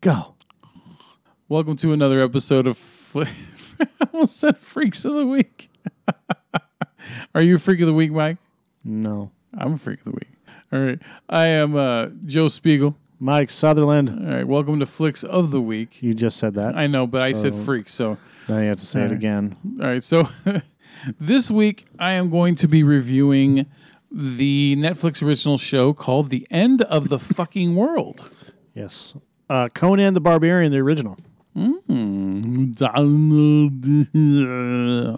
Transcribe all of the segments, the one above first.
Go. Welcome to another episode of. Fl- I almost said Freaks of the Week. Are you a freak of the week, Mike? No. I'm a freak of the week. All right. I am uh, Joe Spiegel. Mike Sutherland. All right. Welcome to Flicks of the Week. You just said that. I know, but I said So- freaks. So, now you have to say it again. all right. So, this week I am going to be reviewing the Netflix original show called The End of the Fucking World. Yes. Uh, Conan the Barbarian, the original.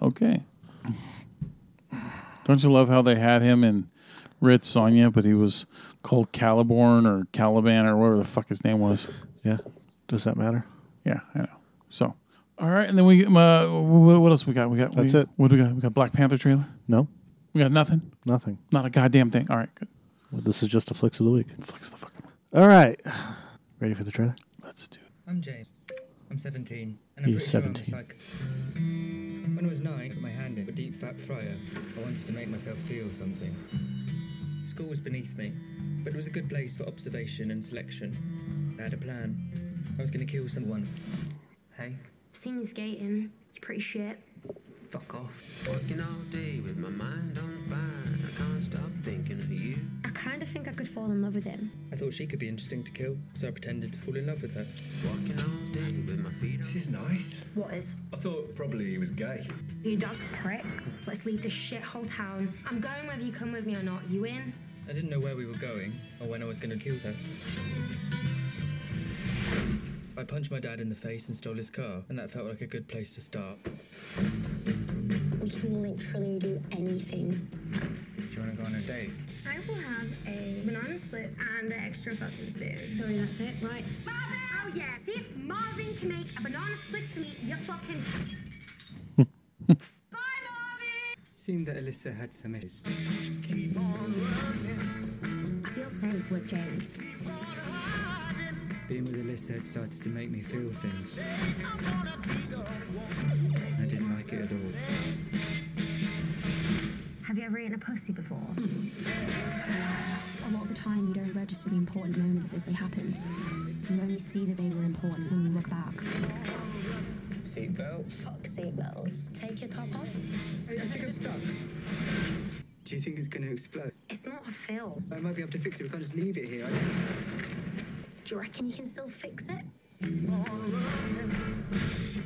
Okay. Don't you love how they had him in Red Sonja, but he was called Caliborn or Caliban or whatever the fuck his name was? Yeah. Does that matter? Yeah, I know. So, all right, and then we uh, what, what else we got? We got That's we, it. What do we got? We got Black Panther trailer. No. We got nothing. Nothing. Not a goddamn thing. All right, good. Well, this is just the flicks of the week. Flicks of the fucking. All right. Ready for the trailer? Let's do. it. I'm James. I'm 17, and I'm He's pretty sure I'm a psych. When I was nine, I put my hand in a deep fat fryer. I wanted to make myself feel something. School was beneath me, but it was a good place for observation and selection. I had a plan. I was going to kill someone. Hey, I've Seen you skating. You're pretty shit. fuck off. Working all day with my mind on fire. I can't stop thinking of you. I kind of think I could fall in love with him. I thought she could be interesting to kill, so I pretended to fall in love with her. Walking all day with my feet on. This is nice. What is? I thought probably he was gay. He does. Prick. Let's leave this shithole town. I'm going whether you come with me or not. You in? I didn't know where we were going or when I was going to kill her. I punched my dad in the face and stole his car, and that felt like a good place to start. We can literally do anything. Do you want to go on a date? I will have a banana split and an extra fucking spoon. Sorry, that's it, right? Marvin! Oh yeah, see if Marvin can make a banana split for me, you fucking. Bye, Marvin! Seemed that Alyssa had some issues. I feel safe with James. Being with Alyssa had started to make me feel things. I didn't like it at all. Have you ever eaten a pussy before? The important moments as they happen. You only see that they were important when you look back. Seatbelts? Fuck seatbelts. Take your top off. I, I think I'm stuck. Do you think it's going to explode? It's not a film. I might be able to fix it. We can't just leave it here. Do you reckon you can still fix it?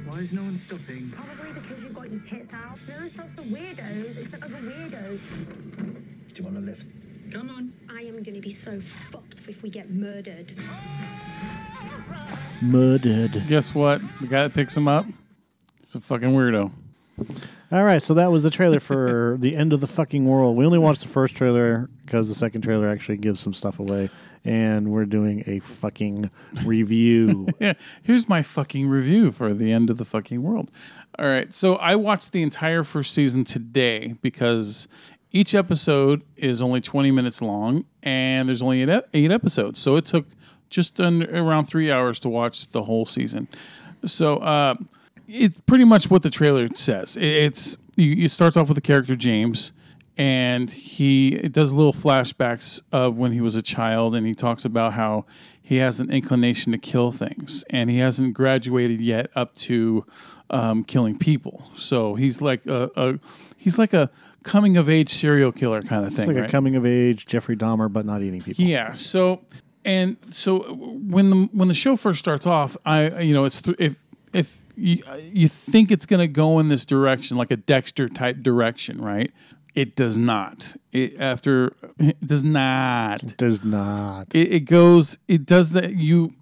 Why is no one stopping? Probably because you've got your tits out. No one stops the weirdos except other weirdos. Do you want a lift? Come on. I am gonna be so fucked if we get murdered. Murdered. Guess what? The guy that picks him up, it's a fucking weirdo. All right. So that was the trailer for the end of the fucking world. We only watched the first trailer because the second trailer actually gives some stuff away, and we're doing a fucking review. Yeah, here's my fucking review for the end of the fucking world. All right, so I watched the entire first season today because each episode is only 20 minutes long and there's only eight, eight episodes. So it took just around three hours to watch the whole season. So uh, it's pretty much what the trailer says. It- It's it starts off with the character James, and he does little flashbacks of when he was a child, and he talks about how he has an inclination to kill things, and he hasn't graduated yet up to um, killing people. So he's like a, a he's like a coming of age serial killer kind of thing. It's like right? a coming of age Jeffrey Dahmer, but not eating people. Yeah. So and so when the when the show first starts off, I you know it's th- if if you, you think it's going to go in this direction, like a Dexter type direction, right? It does not. It after it does not. Does not. It, it goes. It does that. You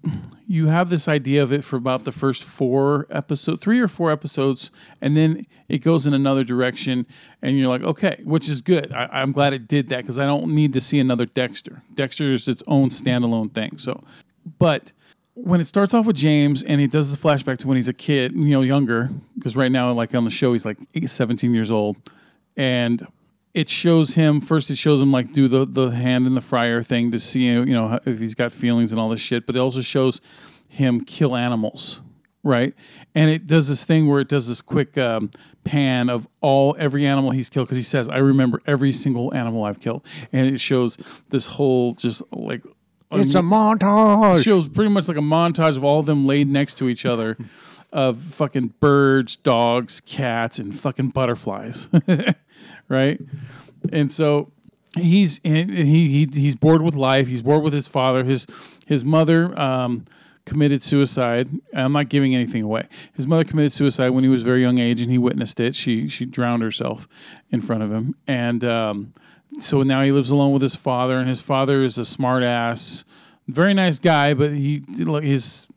you have this idea of it for about the first four episode, three or four episodes, and then it goes in another direction, and you're like, okay, which is good. I, I'm glad it did that because I don't need to see another Dexter. Dexter is its own standalone thing. So, but when it starts off with James and he does the flashback to when he's a kid, you know, younger, because right now, like on the show, he's like eight, 17 years old, and it shows him first. It shows him like do the the hand in the fryer thing to see you know if he's got feelings and all this shit. But it also shows him kill animals, right? And it does this thing where it does this quick um, pan of all every animal he's killed because he says, "I remember every single animal I've killed," and it shows this whole just like It's a montage. It shows pretty much like a montage of all of them laid next to each other of fucking birds, dogs, cats, and fucking butterflies. right? And so he's he, he he's bored with life. He's bored with his father. His his mother um, committed suicide. I'm not giving anything away. His mother committed suicide when he was very young age, and he witnessed it. She she drowned herself in front of him, and um, so now he lives alone with his father. And his father is a smart ass, very nice guy, but he his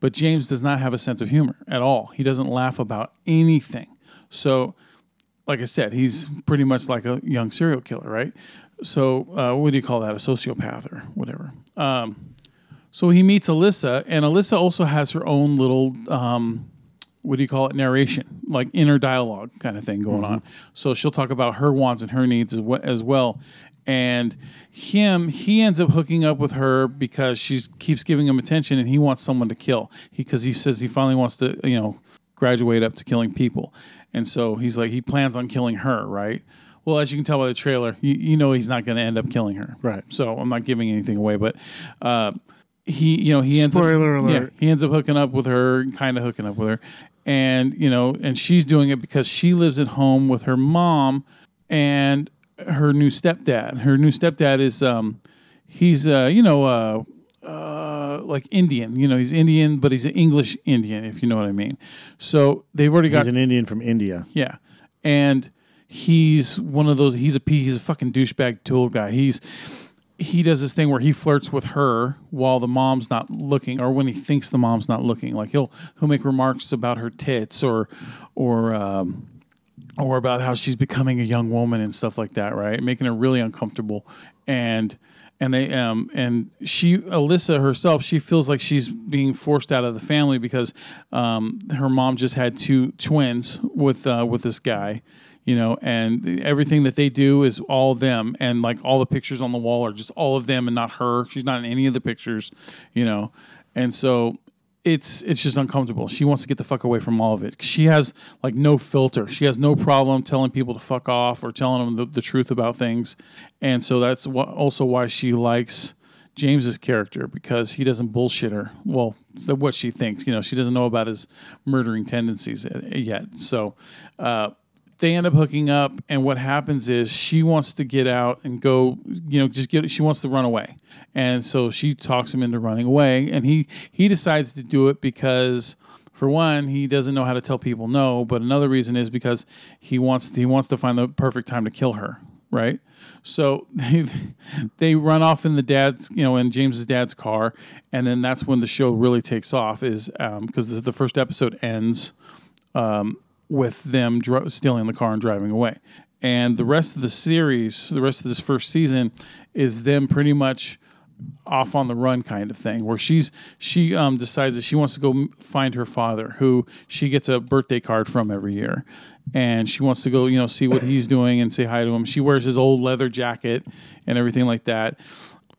but James does not have a sense of humor at all. He doesn't laugh about anything. So like I said, he's pretty much like a young serial killer, right? So, uh, what do you call that? A sociopath or whatever. Um, so he meets Alyssa, and Alyssa also has her own little, um, what do you call it, narration, like inner dialogue kind of thing going on. So she'll talk about her wants and her needs as well. And him, he ends up hooking up with her because she keeps giving him attention, and he wants someone to kill. Because he, says he finally wants to, you know, graduate up to killing people. And so he's like, he plans on killing her, right? Well, as you can tell by the trailer, you, you know he's not going to end up killing her. Right. So I'm not giving anything away, but uh, he, you know, he ends Spoiler up, alert. Yeah, he ends up hooking up with her, kind of hooking up with her, and you know, and she's doing it because she lives at home with her mom and her new stepdad. Her new stepdad is, um, he's, uh, you know, uh, uh, like Indian. You know, he's Indian, but he's an English Indian, if you know what I mean. So they've already got He's an Indian from India. yeah, and he's one of those. He's a p- he's a fucking douchebag tool guy. He's he does this thing where he flirts with her while the mom's not looking, or when he thinks the mom's not looking. Like he'll he'll make remarks about her tits or or. Um, or about how she's becoming a young woman and stuff like that, right? Making her really uncomfortable, and and they um and she Alyssa herself, she feels like she's being forced out of the family because um her mom just had two twins with uh, with this guy, you know, and everything that they do is all them, and like all the pictures on the wall are just all of them and not her. She's not in any of the pictures, you know, and so it's it's just uncomfortable. She wants to get the fuck away from all of it. She has like no filter. She has no problem telling people to fuck off or telling them the, the truth about things, and so that's wh- also why she likes James's character because he doesn't bullshit her. Well, the, what she thinks, you know, she doesn't know about his murdering tendencies uh, yet. So. Uh, they end up hooking up and what happens is she wants to get out and go you know just get she wants to run away. And so she talks him into running away and he he decides to do it because for one he doesn't know how to tell people no but another reason is because he wants he wants to find the perfect time to kill her right? So they they run off in the dad's you know in james's dad's car and then that's when the show really takes off is um, because the, the first episode ends um, with them stealing the car and driving away. And the rest of the series, the rest of this first season, is them pretty much off on the run kind of thing, where she's she um, decides that she wants to go find her father, who she gets a birthday card from every year, and she wants to go, you know, see what he's doing and say hi to him. She wears his old leather jacket and everything like that,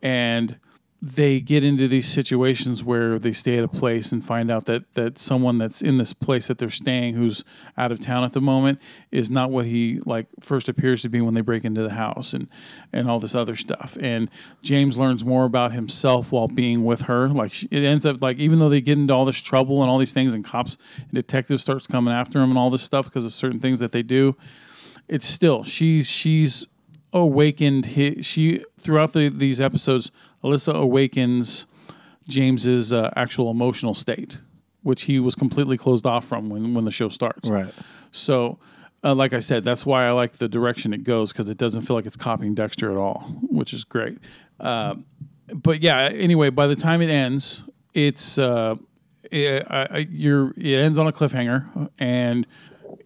and they get into these situations where they stay at a place and find out that that someone that's in this place that they're staying who's out of town at the moment is not what he like first appears to be when they break into the house and and all this other stuff. And James learns more about himself while being with her. Like it ends up like even though they get into all this trouble and all these things and cops and detectives starts coming after him and all this stuff because of certain things that they do it's still she's she's awakened his, she throughout the, these episodes alyssa awakens james's uh, actual emotional state which he was completely closed off from when, when the show starts Right. so uh, like i said that's why i like the direction it goes because it doesn't feel like it's copying dexter at all which is great uh, but yeah anyway by the time it ends it's uh, it, I, I, you're, it ends on a cliffhanger and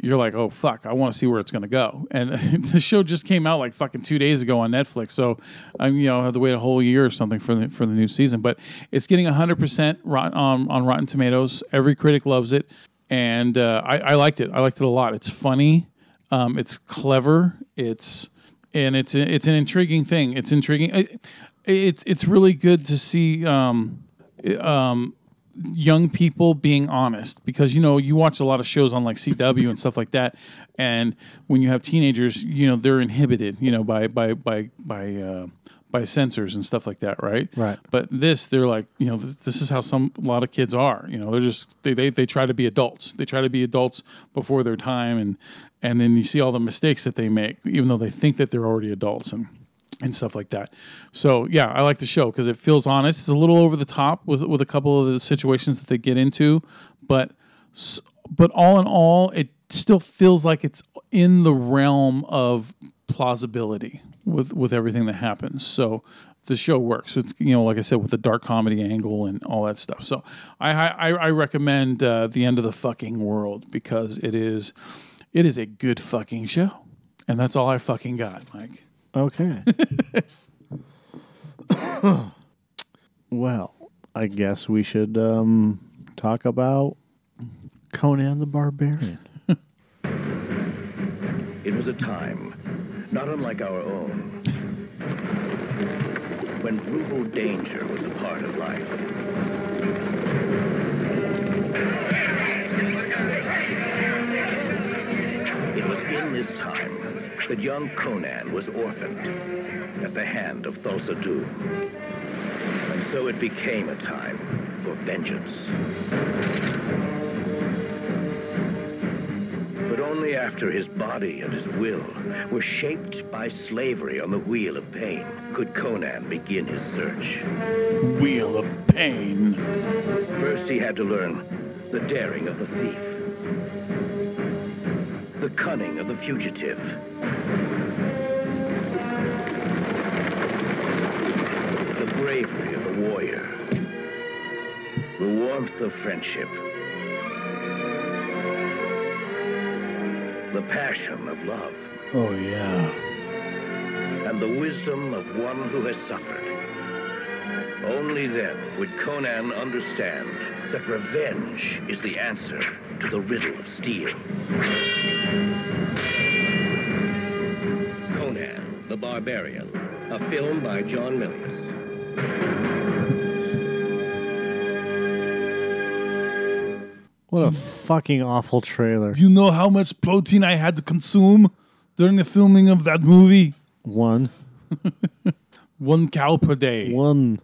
you're like, oh fuck, I want to see where it's going to go. And the show just came out like fucking two days ago on Netflix, so I'm you know have to wait a whole year or something for the for the new season. But it's getting 100 percent on on Rotten Tomatoes. Every critic loves it, and uh, I, I liked it. I liked it a lot. It's funny, um, it's clever, it's and it's it's an intriguing thing. It's intriguing. It, it's it's really good to see. Um, young people being honest because you know you watch a lot of shows on like CW and stuff like that and when you have teenagers you know they're inhibited you know by by by by uh, by censors and stuff like that, right? Right. But this, they're like, you know, th- this is how some a lot of kids are. You know, they're just they, they they try to be adults. They try to be adults before their time, and and then you see all the mistakes that they make, even though they think that they're already adults and and stuff like that. So yeah, I like the show because it feels honest. It's a little over the top with with a couple of the situations that they get into, but but all in all, it still feels like it's in the realm of plausibility with with everything that happens. So the show works. It's you know, like I said, with the dark comedy angle and all that stuff. So I I, I recommend uh, the end of the fucking world because it is it is a good fucking show, and that's all I fucking got, Mike. Okay. well, I guess we should um, talk about Conan the Barbarian. It was a time not unlike our own when brutal danger was a part of life. It was in this time that young Conan was orphaned at the hand of Thulsa Doom. And so it became a time for vengeance. But only after his body and his will were shaped by slavery on the Wheel of Pain could Conan begin his search. Wheel of Pain. First, he had to learn the daring of the thief, the cunning of the fugitive, the bravery of the warrior, the warmth of friendship, the passion of love. Oh, yeah. and the wisdom of one who has suffered. Only then would Conan understand that revenge is the answer to the riddle of steel. Conan the Barbarian, a film by John Milius. What a fucking awful trailer. Do you know how much protein I had to consume during the filming of that movie? One. One cow per day. One.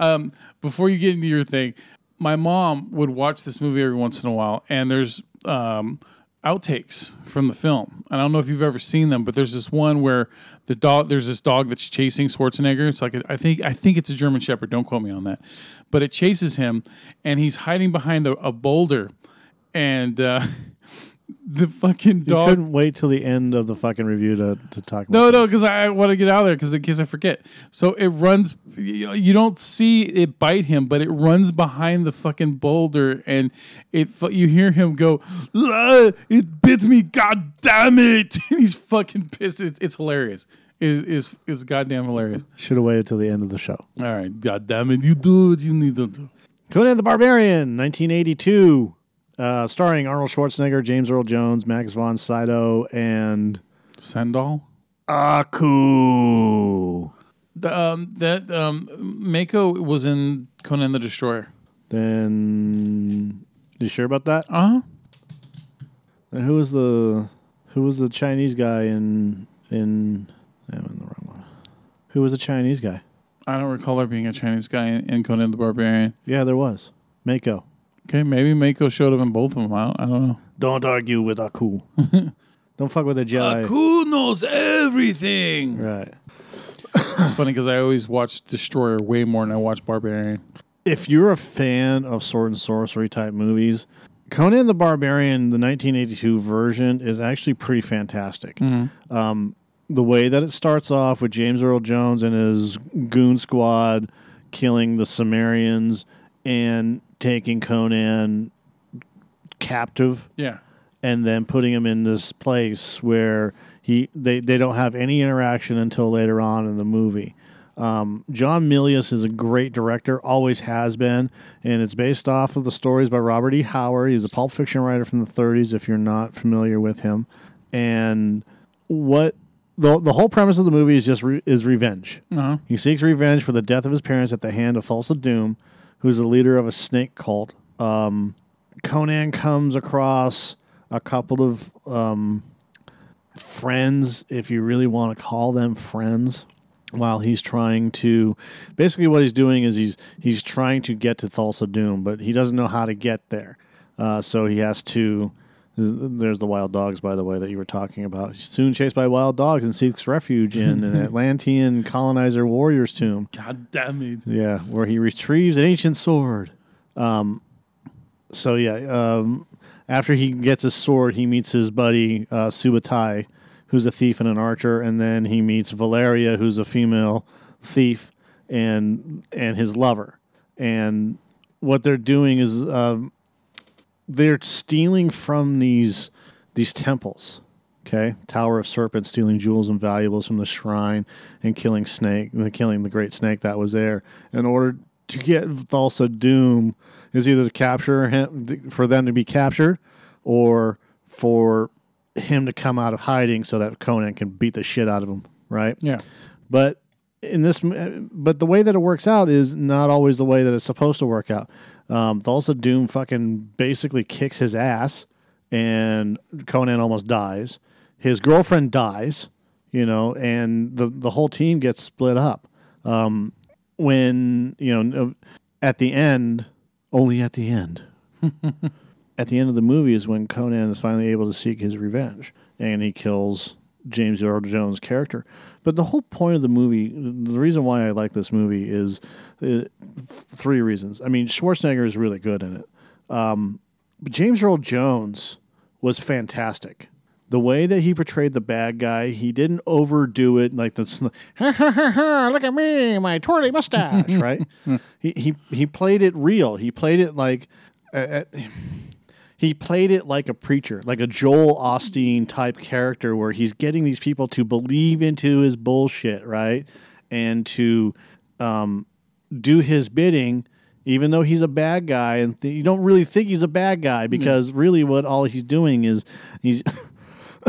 Um, before you get into your thing, my mom would watch this movie every once in a while, and there's um, outtakes from the film. And I don't know if you've ever seen them, but there's this one where the dog, there's this dog that's chasing Schwarzenegger. It's like a, I think I think it's a German Shepherd. Don't quote me on that, but it chases him, and he's hiding behind a, a boulder, and uh, the fucking You dog. couldn't wait till the end of the fucking review to, to talk about No, no, this. because I want to get out of there because in case I forget. So it runs. You you don't see it bite him, but it runs behind the fucking boulder, and it. fu- You hear him go, "Ah, "It bit me! God damn it!" He's fucking pissed. It's, it's hilarious. It is it's goddamn hilarious. Should have waited till the end of the show. All right, God damn it! You do what you need to do. Conan the Barbarian, 1982, uh, starring Arnold Schwarzenegger, James Earl Jones, Max von Sydow, and Sandahl. Aku. The, um, that um, Mako was in Conan the Destroyer. Then, you sure about that? Uh huh. And who was the who was the Chinese guy in in? I'm in the wrong one. Who was the Chinese guy? I don't recall there being a Chinese guy in, in Conan the Barbarian. Yeah, there was Mako. Okay, maybe Mako showed up in both of them. I don't, I don't know. Don't argue with Aku. Don't fuck with the Jedi. Who knows everything? Right. It's funny because I always watch Destroyer way more than I watch Barbarian. if you're a fan of sword and sorcery type movies, Conan the Barbarian, the 1982 version, is actually pretty fantastic. Um, the way that it starts off with James Earl Jones and his goon squad killing the Sumerians and taking Conan captive Yeah. and then putting him in this place where he they, they don't have any interaction until later on in the movie. Um, John Milius is a great director, always has been, and it's based off of the stories by Robert E. Howard. He's a pulp fiction writer from the 30s, if you're not familiar with him. And what the the whole premise of the movie is just re, is revenge. Uh-huh. He seeks revenge for the death of his parents at the hand of Thulsa Doom, who's the leader of a snake cult. Um, Conan comes across a couple of um, friends, if you really want to call them friends, while he's trying to basically what he's doing is he's he's trying to get to Thulsa Doom, but he doesn't know how to get there. Uh, so he has to. There's the wild dogs, by the way, that you were talking about. He's soon chased by wild dogs and seeks refuge in an Atlantean colonizer warrior's tomb. God damn it. Yeah, where he retrieves an ancient sword. Um, so yeah, um, after he gets his sword, he meets his buddy uh, Subutai, who's a thief and an archer, and then he meets Valeria, who's a female thief, and and his lover. And what they're doing is um, they're stealing from these these temples. Okay, Tower of Serpents, stealing jewels and valuables from the shrine, and killing snake, and killing the great snake that was there, in order to get Thulsa Doom, is either to capture him for them to be captured, or for him to come out of hiding so that Conan can beat the shit out of him. Right? Yeah. But in this, uh, but the way that it works out is not always the way that it's supposed to work out. Um, Thulsa Doom fucking basically kicks his ass, and Conan almost dies. His girlfriend dies, you know, and the the whole team gets split up. Um, when you know, at the end, only at the end. at the end of the movie is when Conan is finally able to seek his revenge, and he kills James Earl Jones' character. But the whole point of the movie, the reason why I like this movie is uh, three reasons. I mean, Schwarzenegger is really good in it. Um, but James Earl Jones was fantastic. The way that he portrayed the bad guy, he didn't overdo it like this. Look at me, my twirly mustache, right? he, he he played it real. He played it like. Uh, he played it like a preacher, like a Joel Osteen type character, where he's getting these people to believe into his bullshit, right, and to um, do his bidding, even though he's a bad guy, and th- you don't really think he's a bad guy because really, what all he's doing is he's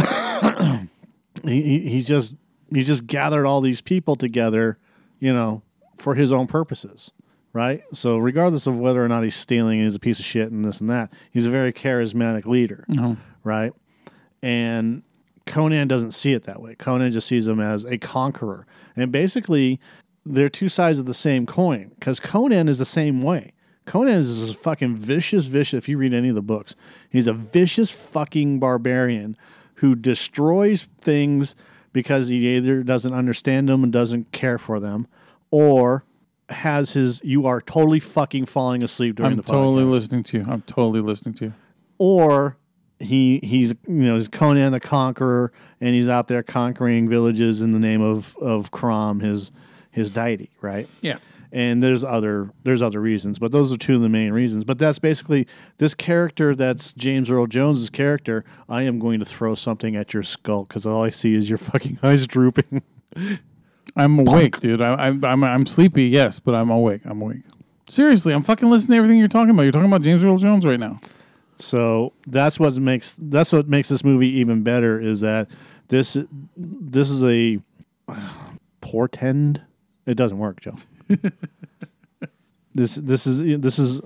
he, he- he's just he's just gathered all these people together, you know, for his own purposes, right? So regardless of whether or not he's stealing, and he's a piece of shit and this and that, he's a very charismatic leader, right? And Conan doesn't see it that way. Conan just sees him as a conqueror, and basically, they're two sides of the same coin because Conan is the same way. Conan is a fucking vicious, vicious. If you read any of the books, he's a vicious fucking barbarian who destroys things because he either doesn't understand them and doesn't care for them, or has his you are totally fucking falling asleep during the podcast. I'm the totally listening to you. I'm totally listening to you. or he he's you know he's Conan the Conqueror and he's out there conquering villages in the name of of Crom his his deity right Yeah. and there's other there's other reasons but those are two of the main reasons but that's basically this character that's James Earl Jones's character I am going to throw something at your skull because all I see is your fucking eyes drooping I'm awake, dude. I, I'm, I'm I'm sleepy, yes, but I'm awake. I'm awake. Seriously, I'm fucking listening to everything you're talking about. You're talking about James Earl Jones right now. So that's what makes that's what makes this movie even better is that this this is a portend. It doesn't work, Joe. this this is this is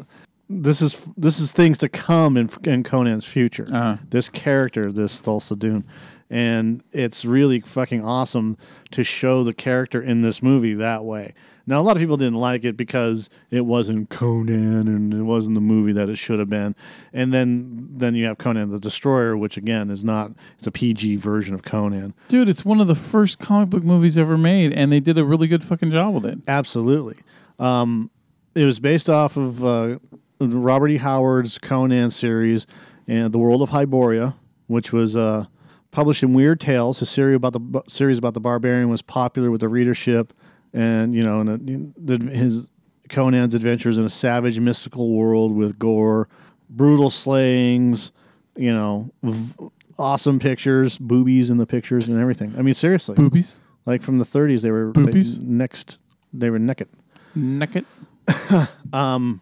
this is this is things to come in, in Conan's future. Uh-huh. This character, this Thulsa Doom, and it's really fucking awesome to show the character in this movie that way. Now, a lot of people didn't like it because it wasn't Conan and it wasn't the movie that it should have been. And then then you have Conan the Destroyer, which again is not it's a PG version of Conan. Dude, it's one of the first comic book movies ever made, and they did a really good fucking job with it. Absolutely. Um, it was based off of uh, Robert E. Howard's Conan series and The World of Hyboria, which was uh, published in Weird Tales. His series about the series about the barbarian was popular with the readership, and you know, and the, the, his Conan's adventures in a savage, mystical world with gore, brutal slayings, you know, v- awesome pictures, boobies in the pictures, and everything. I mean, seriously, Boobies, like from the 30s, they were Boobies? they, next. They were naked. naked. Um,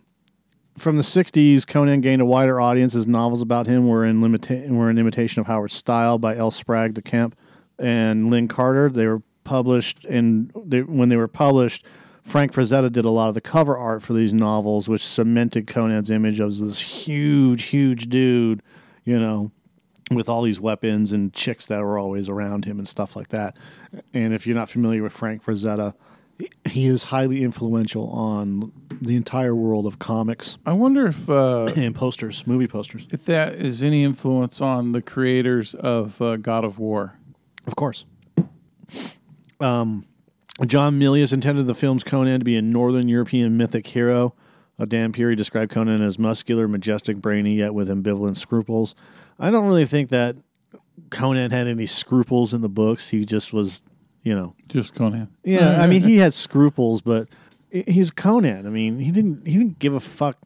From the 60s, Conan gained a wider audience as novels about him were in limita- were an imitation of Howard's style by L. Sprague de Camp and Lin Carter. They were published, and they, when they were published, Frank Frazetta did a lot of the cover art for these novels, which cemented Conan's image as this huge, huge dude, you know, with all these weapons and chicks that were always around him and stuff like that. And if you're not familiar with Frank Frazetta, he is highly influential on the entire world of comics I wonder if uh, and posters, movie posters. if that is any influence on the creators of uh, God of War. Of course. Um, John Milius intended the film's Conan to be a Northern European mythic hero. Uh, Dan Peary described Conan as muscular, majestic, brainy, yet with ambivalent scruples. I don't really think that Conan had any scruples in the books. He just was, you know, Just Conan. yeah. I mean, he had scruples, but he- he's Conan. I mean, he didn't he didn't give a fuck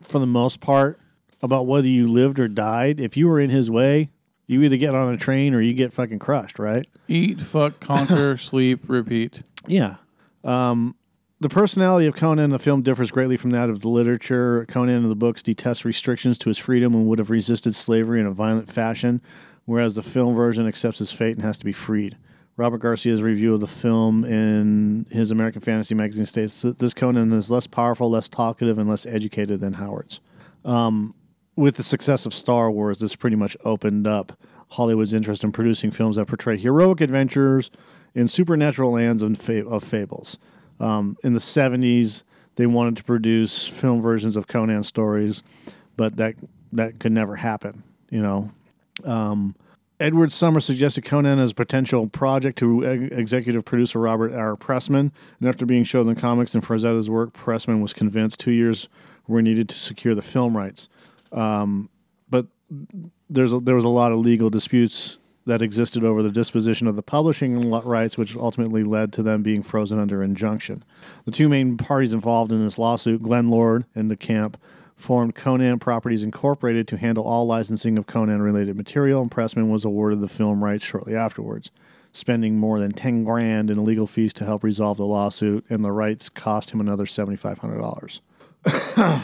for the most part about whether you lived or died. If you were in his way, you either get on a train or you get fucking crushed, right? Eat, fuck, conquer, sleep, repeat. Yeah. Um, the personality of Conan in the film differs greatly from that of the literature. Conan in the books detests restrictions to his freedom and would have resisted slavery in a violent fashion, whereas the film version accepts his fate and has to be freed. Robert Garcia's review of the film in his American Fantasy magazine states that this Conan is less powerful, less talkative, and less educated than Howard's. Um, with the success of Star Wars, this pretty much opened up Hollywood's interest in producing films that portray heroic adventures in supernatural lands and fa- of fables. Um, in the 70s, they wanted to produce film versions of Conan stories, but that that could never happen. You know, um, Edward Summer suggested Conan as a potential project to ex- executive producer Robert R. Pressman, and after being shown the comics and Frazetta's work, Pressman was convinced two years were needed to secure the film rights. Um, but there's a, there was a lot of legal disputes that existed over the disposition of the publishing rights, which ultimately led to them being frozen under injunction. The two main parties involved in this lawsuit, Glenn Lord and de Camp, formed Conan Properties Incorporated to handle all licensing of Conan related material, and Pressman was awarded the film rights shortly afterwards, spending more than 10 grand in legal fees to help resolve the lawsuit, and the rights cost him another $7,500. uh,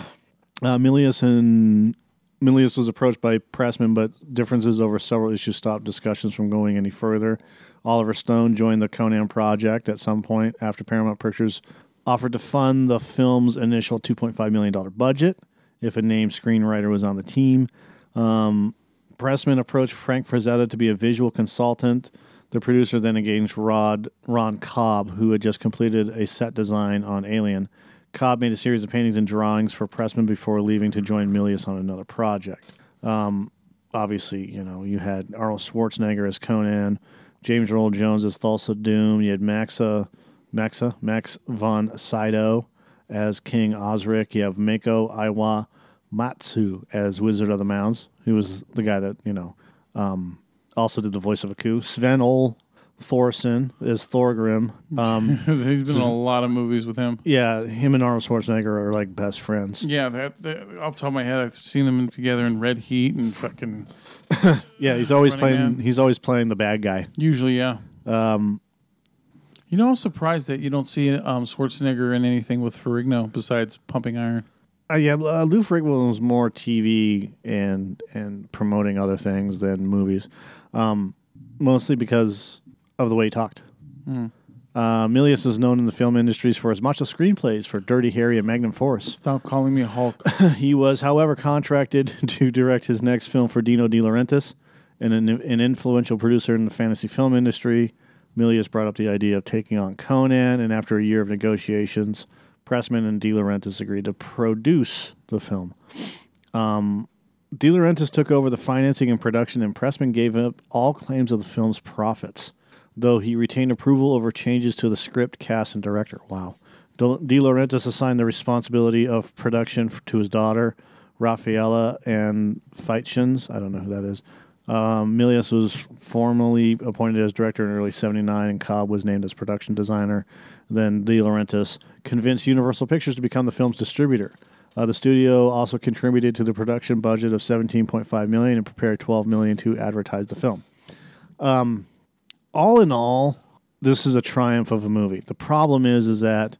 Milius and Milius was approached by Pressman, but differences over several issues stopped discussions from going any further. Oliver Stone joined the Conan project at some point after Paramount Pictures offered to fund the film's initial $2.5 million budget if a named screenwriter was on the team. Um, Pressman approached Frank Frazetta to be a visual consultant. The producer then engaged Rod Ron Cobb, who had just completed a set design on Alien. Cobb made a series of paintings and drawings for Pressman before leaving to join Milius on another project. Um, obviously, you know, you had Arnold Schwarzenegger as Conan, James Earl Jones as Thulsa Doom, you had Maxa, Maxa, Max von Sydow as King Osric, you have Mako Iwa Matsu as Wizard of the Mounds, who was the guy that, you know, um, also did the voice of Aku. Sven Ol Thorson is Thorgrim. Um, He's been in a lot of movies with him. yeah, him and Arnold Schwarzenegger are like best friends. Yeah, that, that off the top of my head, I've seen them together in Red Heat and fucking. Yeah, he's always Running playing. Man. He's always playing the bad guy. Usually, yeah. Um, You know, I'm surprised that you don't see um, Schwarzenegger in anything with Ferrigno besides Pumping Iron. uh, yeah, uh, Lou Ferrigno was more TV and and promoting other things than movies, um, mostly because of the way he talked. Uh, Milius was known in the film industries for his macho screenplays for Dirty Harry and Magnum Force. Stop calling me a Hulk. he was, however, contracted to direct his next film for Dino De Laurentiis, and an, an influential producer in the fantasy film industry. Milius brought up the idea of taking on Conan, and after a year of negotiations, Pressman and De Laurentiis agreed to produce the film. Um, De Laurentiis took over the financing and production, and Pressman gave up all claims of the film's profits, though he retained approval over changes to the script, cast, and director. Wow. De Laurentiis assigned the responsibility of production to his daughter, Raffaella and Feitshans. I don't know who that is. Um, Milius was formally appointed as director in early 79, and Cobb was named as production designer. Then De Laurentiis convinced Universal Pictures to become the film's distributor. Uh, the studio also contributed to the production budget of 17.5 million and prepared 12 million to advertise the film. Um, all in all, this is a triumph of a movie. The problem is, is that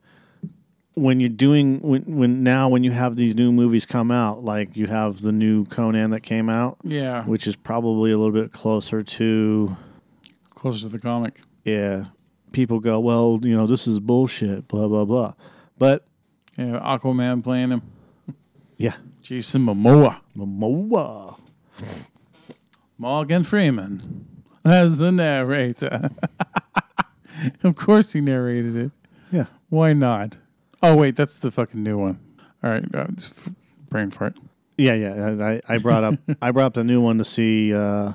when you're doing when when now when you have these new movies come out, like you have the new Conan that came out, Yeah, which is probably a little bit closer to closer to the comic. yeah. People go, well, you know, this is bullshit, blah blah blah. But Yeah, Aquaman playing him. yeah, Jason Momoa. Momoa. Morgan Freeman as the narrator. of course, he narrated it. Yeah. Why not? Oh wait, that's the fucking new one. All right, uh, just f- brain fart. Yeah, yeah. I, I brought up I brought up the new one to see. Uh,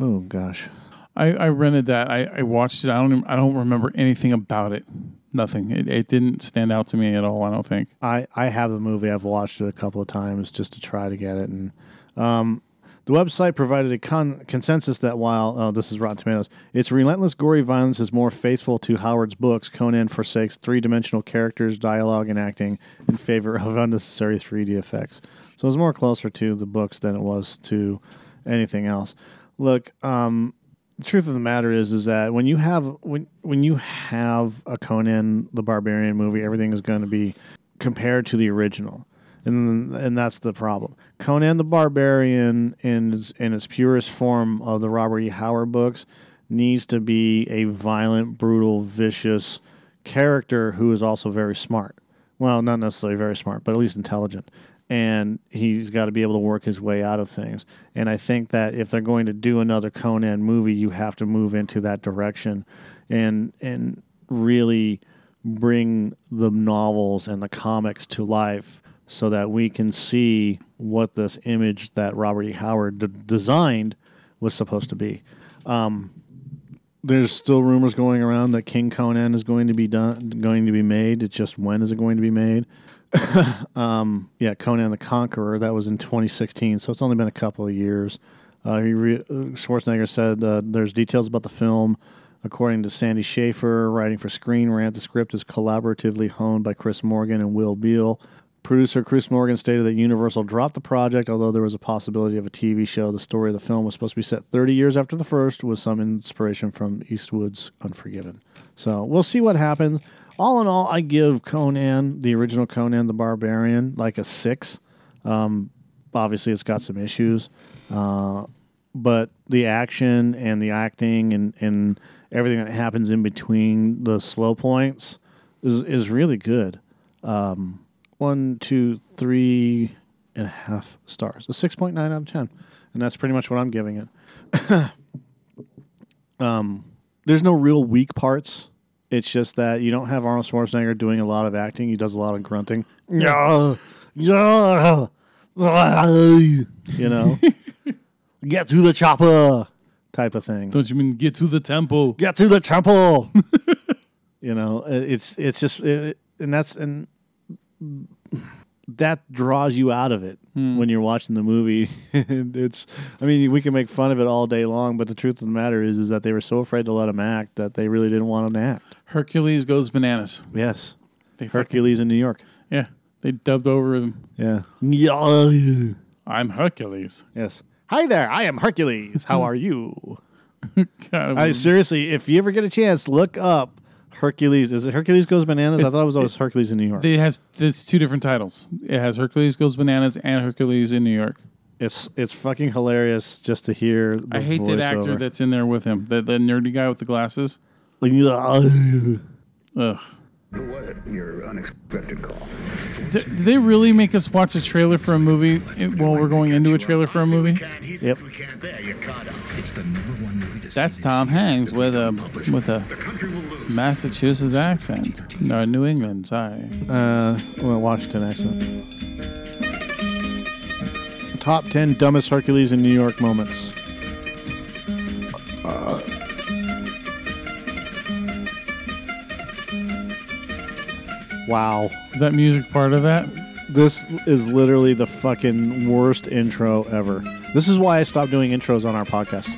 oh gosh, I, I rented that. I, I watched it. I don't. Even, I don't remember anything about it. Nothing. It, it didn't stand out to me at all. I don't think. I I have the movie. I've watched it a couple of times just to try to get it, and um, the website provided a con- consensus that while oh this is Rotten Tomatoes, its relentless gory violence is more faithful to Howard's books. Conan forsakes three dimensional characters, dialogue, and acting in favor of unnecessary 3D effects. So it's more closer to the books than it was to anything else. Look, um, the truth of the matter is is that when you have when when you have a Conan the Barbarian movie, everything is going to be compared to the original, and and that's the problem. Conan the Barbarian in its, in its purest form of the Robert E. Howard books needs to be a violent, brutal, vicious character who is also very smart. Well, not necessarily very smart, but at least intelligent. And he's got to be able to work his way out of things. And I think that if they're going to do another Conan movie, you have to move into that direction and and really bring the novels and the comics to life so that we can see what this image that Robert E. Howard d- designed was supposed to be. Um, there's still rumors going around that King Conan is going to be done, going to be made. It's just when is it going to be made? um, yeah, Conan the Conqueror. That was in 2016, so it's only been a couple of years. Uh, re- Schwarzenegger said uh, there's details about the film. According to Sandy Schaefer, writing for Screen Rant, the script is collaboratively honed by Chris Morgan and Will Beall. Producer Chris Morgan stated that Universal dropped the project, although there was a possibility of a TV show. The story of the film was supposed to be set 30 years after the first, with some inspiration from Eastwood's Unforgiven. So we'll see what happens. All in all, I give Conan, the original Conan the Barbarian, like a six. Um, obviously, it's got some issues, uh, but the action and the acting and, and everything that happens in between the slow points is is really good. Um, one, two, three and a half stars. A six point nine out of ten, and that's pretty much what I'm giving it. um, there's no real weak parts. It's just that you don't have Arnold Schwarzenegger doing a lot of acting. He does a lot of grunting. Yeah, yeah, you know, get to the chopper type of thing. Don't you mean get to the temple? Get to the temple. you know, it's it's just it, and that's and that draws you out of it hmm. when you're watching the movie. It's I mean, we can make fun of it all day long, but the truth of the matter is is that they were so afraid to let him act that they really didn't want him to act. Hercules goes bananas. Yes. They fucking- Hercules in New York. yeah, they dubbed over him. Yeah. Yeah. I'm Hercules. Yes. Hi there. I am Hercules. How are you? God, I seriously, if you ever get a chance, look up Hercules. Is it Hercules Goes Bananas? I It's- thought it was always Hercules in New York. it has it's two different titles. It has Hercules goes bananas and Hercules in New York. It's it's fucking hilarious just to hear. The I hate that actor voiceover. that's in there with him. The, the nerdy guy with the glasses. Like, Ugh. Who was it? Your unexpected call. D- did they really make us watch a trailer for a movie while we're going into a trailer for a movie? Yep. It's the number one movie this That's Tom Hanks with a with a country will lose. Massachusetts accent. No, New England. Sorry. Uh, well, Washington accent. Top ten dumbest Hercules in New York moments. Uh, wow. Is that music part of that? This is literally the fucking worst intro ever. This is why I stopped doing intros on our podcast.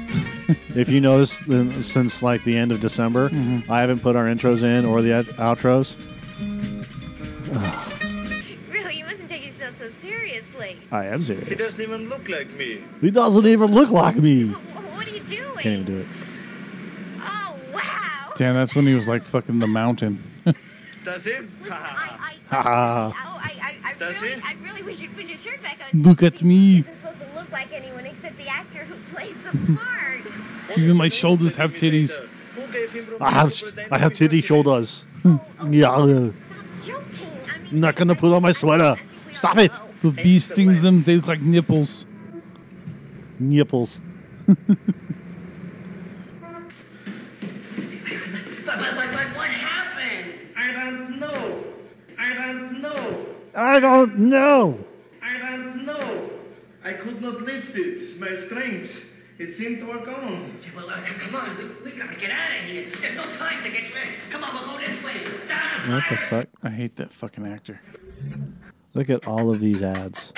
if you notice, then since like the end of December, mm-hmm. I haven't put our intros in or the outros. Really, you mustn't take yourself so seriously. I am serious. He doesn't even look like me. He doesn't even look like me. What are you doing? Can't even do it. Oh, wow. Damn, that's when he was like fucking the mountain. Does he? Listen, I, I, Ha. oh, I, I, I Does really, he? I really wish you'd put your shirt back on. Look at me. He isn't supposed to look like anyone except the actor who plays the part. Even my shoulders have titties. Who gave him I have I have titty shoulders. Oh, oh, yeah, I'm Stop joking. I mean, not gonna put on my sweater. Stop it. The bee stings them. They look like nipples. Nipples. But, but, but, but what happened? I don't know. I don't know. I don't know. I don't know. I could not lift it. My strength. It seemed all gone. Well, uh, c- come on. We, we gotta get out of here. There's no time to get ready. Come on, we'll go this way. Down. What the fuck? I hate that fucking actor. Look at all of these ads.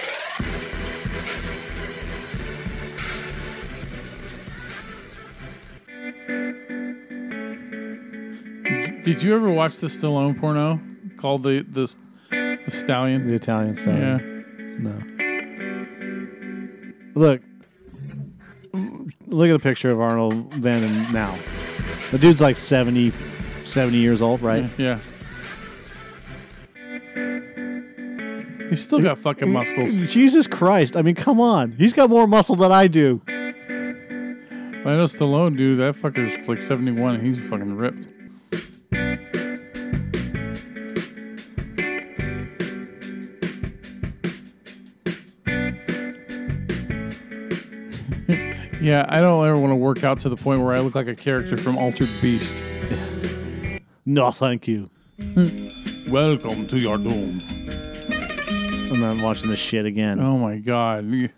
Did you ever watch the Stallone porno called the the, the Stallion? The Italian stallion. Yeah. No. Look. Look at the picture of Arnold then and now. The dude's like 70, 70 years old, right? Yeah. He's still got fucking muscles. Jesus Christ. I mean, come on. He's got more muscle than I do. I know Stallone, dude. That fucker's like 71 and he's fucking ripped. Yeah, I don't ever want to work out to the point where I look like a character from Altered Beast. No, thank you. Hmm. Welcome to your doom. I'm not watching this shit again. Oh my god.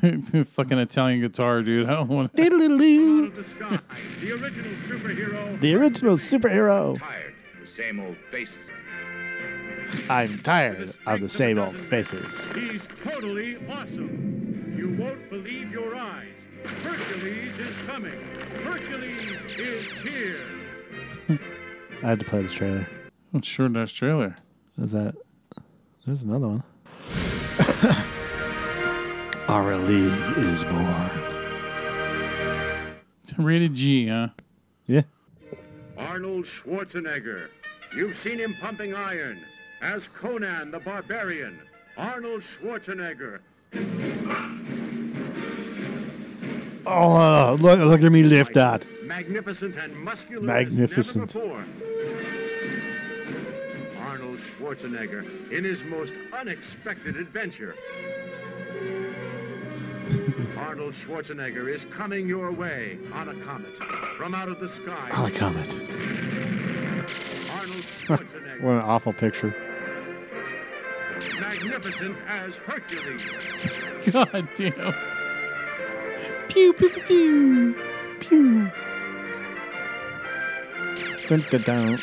fucking Italian guitar, dude. I don't want to. Diddle-doo. the sky, the original superhero. The original superhero. Tired of the same old faces. I'm tired of the same old faces. He's totally awesome. You won't believe your eyes. Hercules is coming. Hercules is here. I had to play the trailer. Oh, sure, nice trailer. Is that? There's another one. Our league is born. Rated G, huh? Yeah. Arnold Schwarzenegger. You've seen him pumping iron. As Conan the Barbarian. Arnold Schwarzenegger. Oh, look, look at me lift that. Magnificent and muscular Magnificent. as never before. Arnold Schwarzenegger in his most unexpected adventure. Arnold Schwarzenegger is coming your way on a comet from out of the sky. On a comet. Arnold Schwarzenegger, What an awful picture. magnificent as Hercules. God damn. Pew, pew, pew, pew. Pew. Dun, dun, dun.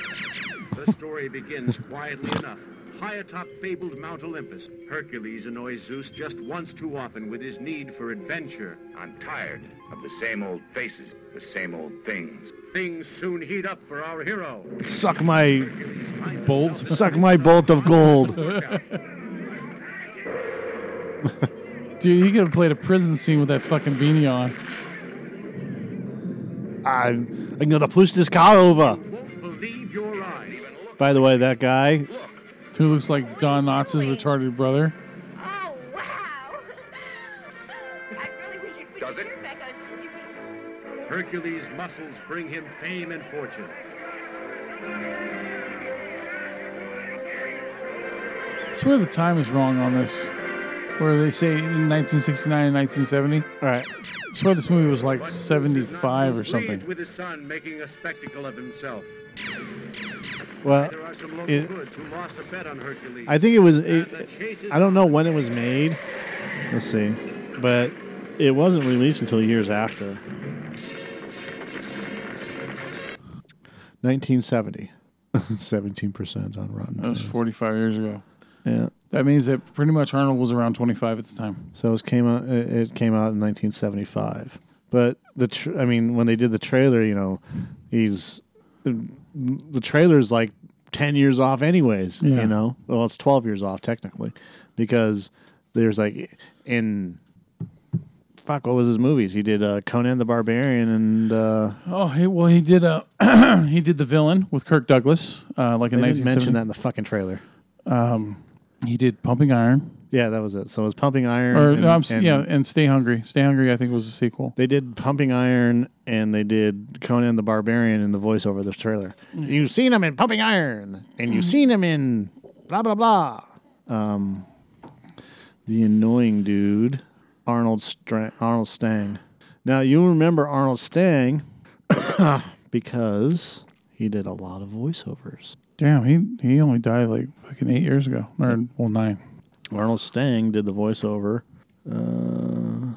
The story begins quietly enough. High atop fabled Mount Olympus, Hercules annoys Zeus just once too often with his need for adventure. I'm tired of the same old faces, the same old things. Things soon heat up for our hero. Suck my Bolt. suck my bolt of gold. Dude, he could have played a prison scene with that fucking beanie on. I'm, I'm gonna push this car over. Believe your eyes. By the way, that guy, Who looks like Don Knotts' retarded brother. Oh, wow. I really wish I could Does it? back on easy. Hercules' muscles bring him fame and fortune. I swear the time is wrong on this. Where they say in 1969 and 1970. all right, I swear this movie was like But Zeus is not 75 or something. with his son making a spectacle of himself. well, There are some local it- lost a bet on I think it was. It, the chase is I don't know when it was made. Let's see, but it wasn't released until years after. 1970. 17% on Rotten. That was 45 years ago. That means that pretty much Arnold was around 25 at the time. So it came out. It came out in 1975. But the, tr- I mean, when they did the trailer, you know, he's the trailer's like 10 years off, anyways. Yeah. You know, well, it's 12 years off technically, because there's like in fuck, what was his movies? He did uh, Conan the Barbarian and uh, Oh, hey, well, he did uh, he did the villain with Kirk Douglas, uh, like in 1970. mention that in the fucking trailer. He did Pumping Iron, Yeah, that was it. So it was Pumping Iron. or and- no, I'm, s- and yeah, and Stay Hungry. Stay Hungry, I think was the sequel. They did Pumping Iron and they did Conan the Barbarian in the voiceover of the trailer. You've seen him in Pumping Iron and you've seen him in blah blah blah. Um, the annoying dude, Arnold Stra- Arnold Stang. Now you remember Arnold Stang because he did a lot of voiceovers. Damn, he he only died like fucking eight years ago, or well nine. Arnold Stang did the voiceover. Uh,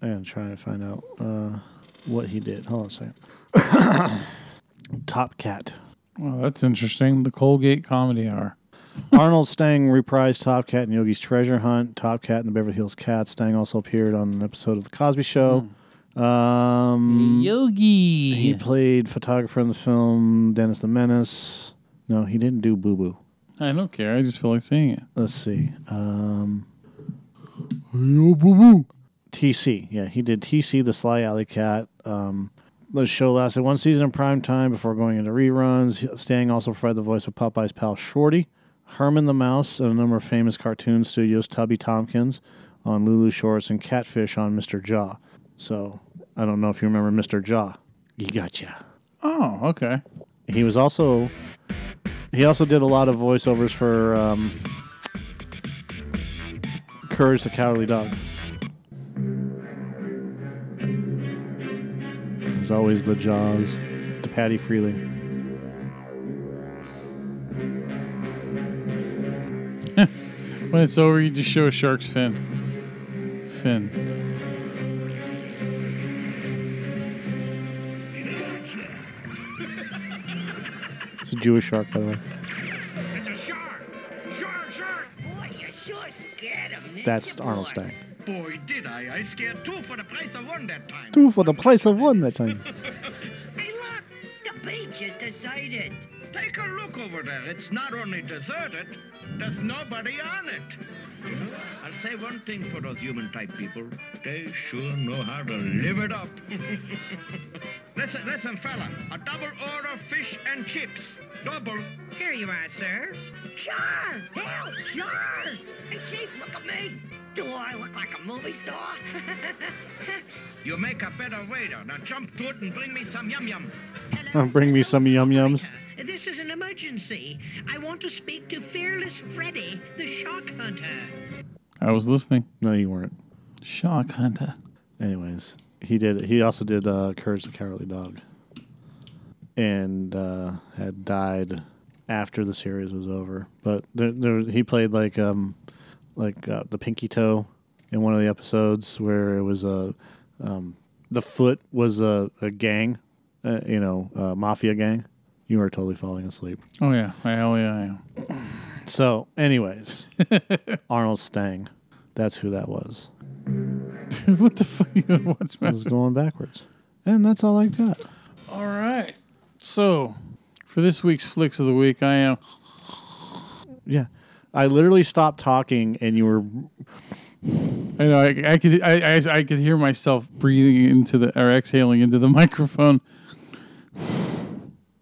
and trying to find out uh, what he did. Hold on a second. Top Cat. Well, that's interesting. The Colgate Comedy Hour. Arnold Stang reprised Top Cat in Yogi's Treasure Hunt, Top Cat in the Beverly Hills Cat. Stang also appeared on an episode of The Cosby Show. Um, Yogi. He played photographer in the film Dennis the Menace. No, he didn't do Boo Boo. I don't care. I just feel like saying it. Let's see. Um, Yo, boo boo. TC. Yeah, he did TC, the Sly Alley Cat. Um, the show lasted one season in prime time before going into reruns. Stang also provided the voice of Popeye's pal Shorty, Herman the Mouse, and a number of famous cartoon studios, Tubby Tompkins on Lulu Shorts, and Catfish on Mr. Jaw. So I don't know if you remember Mr. Jaw. He gotcha. Oh, okay. He was also he also did a lot of voiceovers for um, Courage the Cowardly Dog. It's always the Jaws to Patty Freeling. When it's over, you just show a shark's fin. Fin. Jewish shark, by the way. It's a shark! Shark, shark! Boy, you sure scared him, That's Arnold Stang. Boy, did I. I scared two for the price of one that time. Two for the price of one that time. Hey, look! The beach is deserted. Take a look over there. It's not only deserted, there's nobody on it. I'll say one thing for those human type people. They sure know how to live it up. listen, listen, fella. A double order of fish and chips. Double. Here you are, sir. Sure! Help! Sure! Hey, Chief, look at me! Do I look like a movie star? you make a better waiter. Now jump to it and bring me some yum yums. Uh, bring me some yum yums. This is an emergency. I want to speak to Fearless Freddy, the shark hunter. I was listening. No, you weren't. Shark Hunter. Anyways, he did. He also did uh, Courage the Cowardly Dog, and uh, had died after the series was over. But there, there, he played like um, like uh, the Pinky Toe in one of the episodes where it was a um, the foot was a, a gang, uh, you know, a mafia gang. You are totally falling asleep. Oh yeah, I hell yeah, I am. So, anyways, Arnold Stang, that's who that was. what the fuck? What's I was going backwards, and that's all I got. All right. So, for this week's flicks of the week, I am. Yeah, I literally stopped talking, and you were. I know. I, I could. I, I. I could hear myself breathing into the or exhaling into the microphone,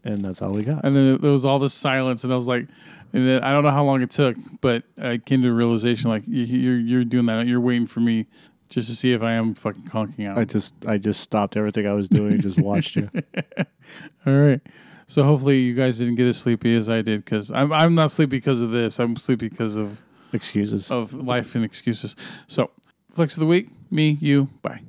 and that's all we got. And then there was all this silence, and I was like, and then I don't know how long it took, but I came to the realization like you- you're you're doing that. You're waiting for me just to see if I am fucking conking out. I just, I just stopped everything I was doing, and just watched you. All right. So hopefully you guys didn't get as sleepy as I did because I'm I'm not sleepy because of this. I'm sleepy because of excuses of life and excuses. So flex of the week, me, you, bye.